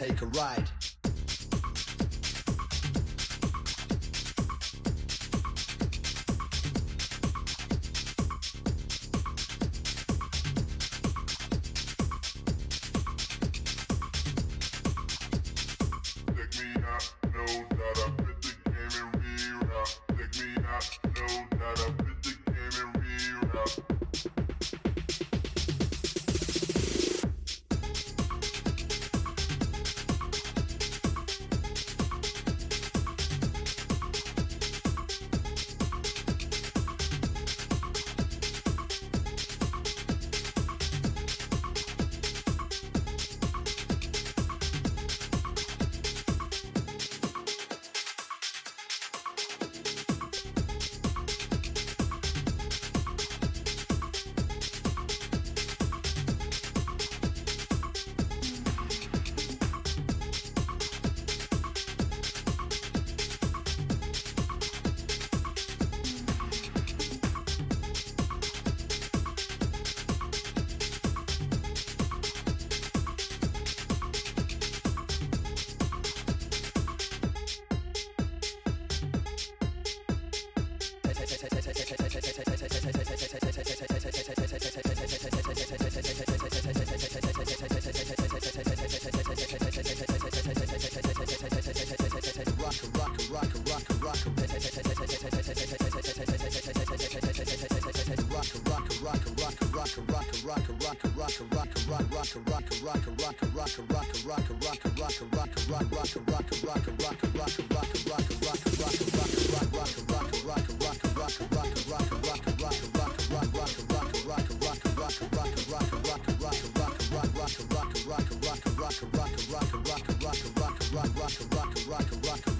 Take a ride. I know that I fit the game and reroute. rock rock rock rock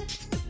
Thank you.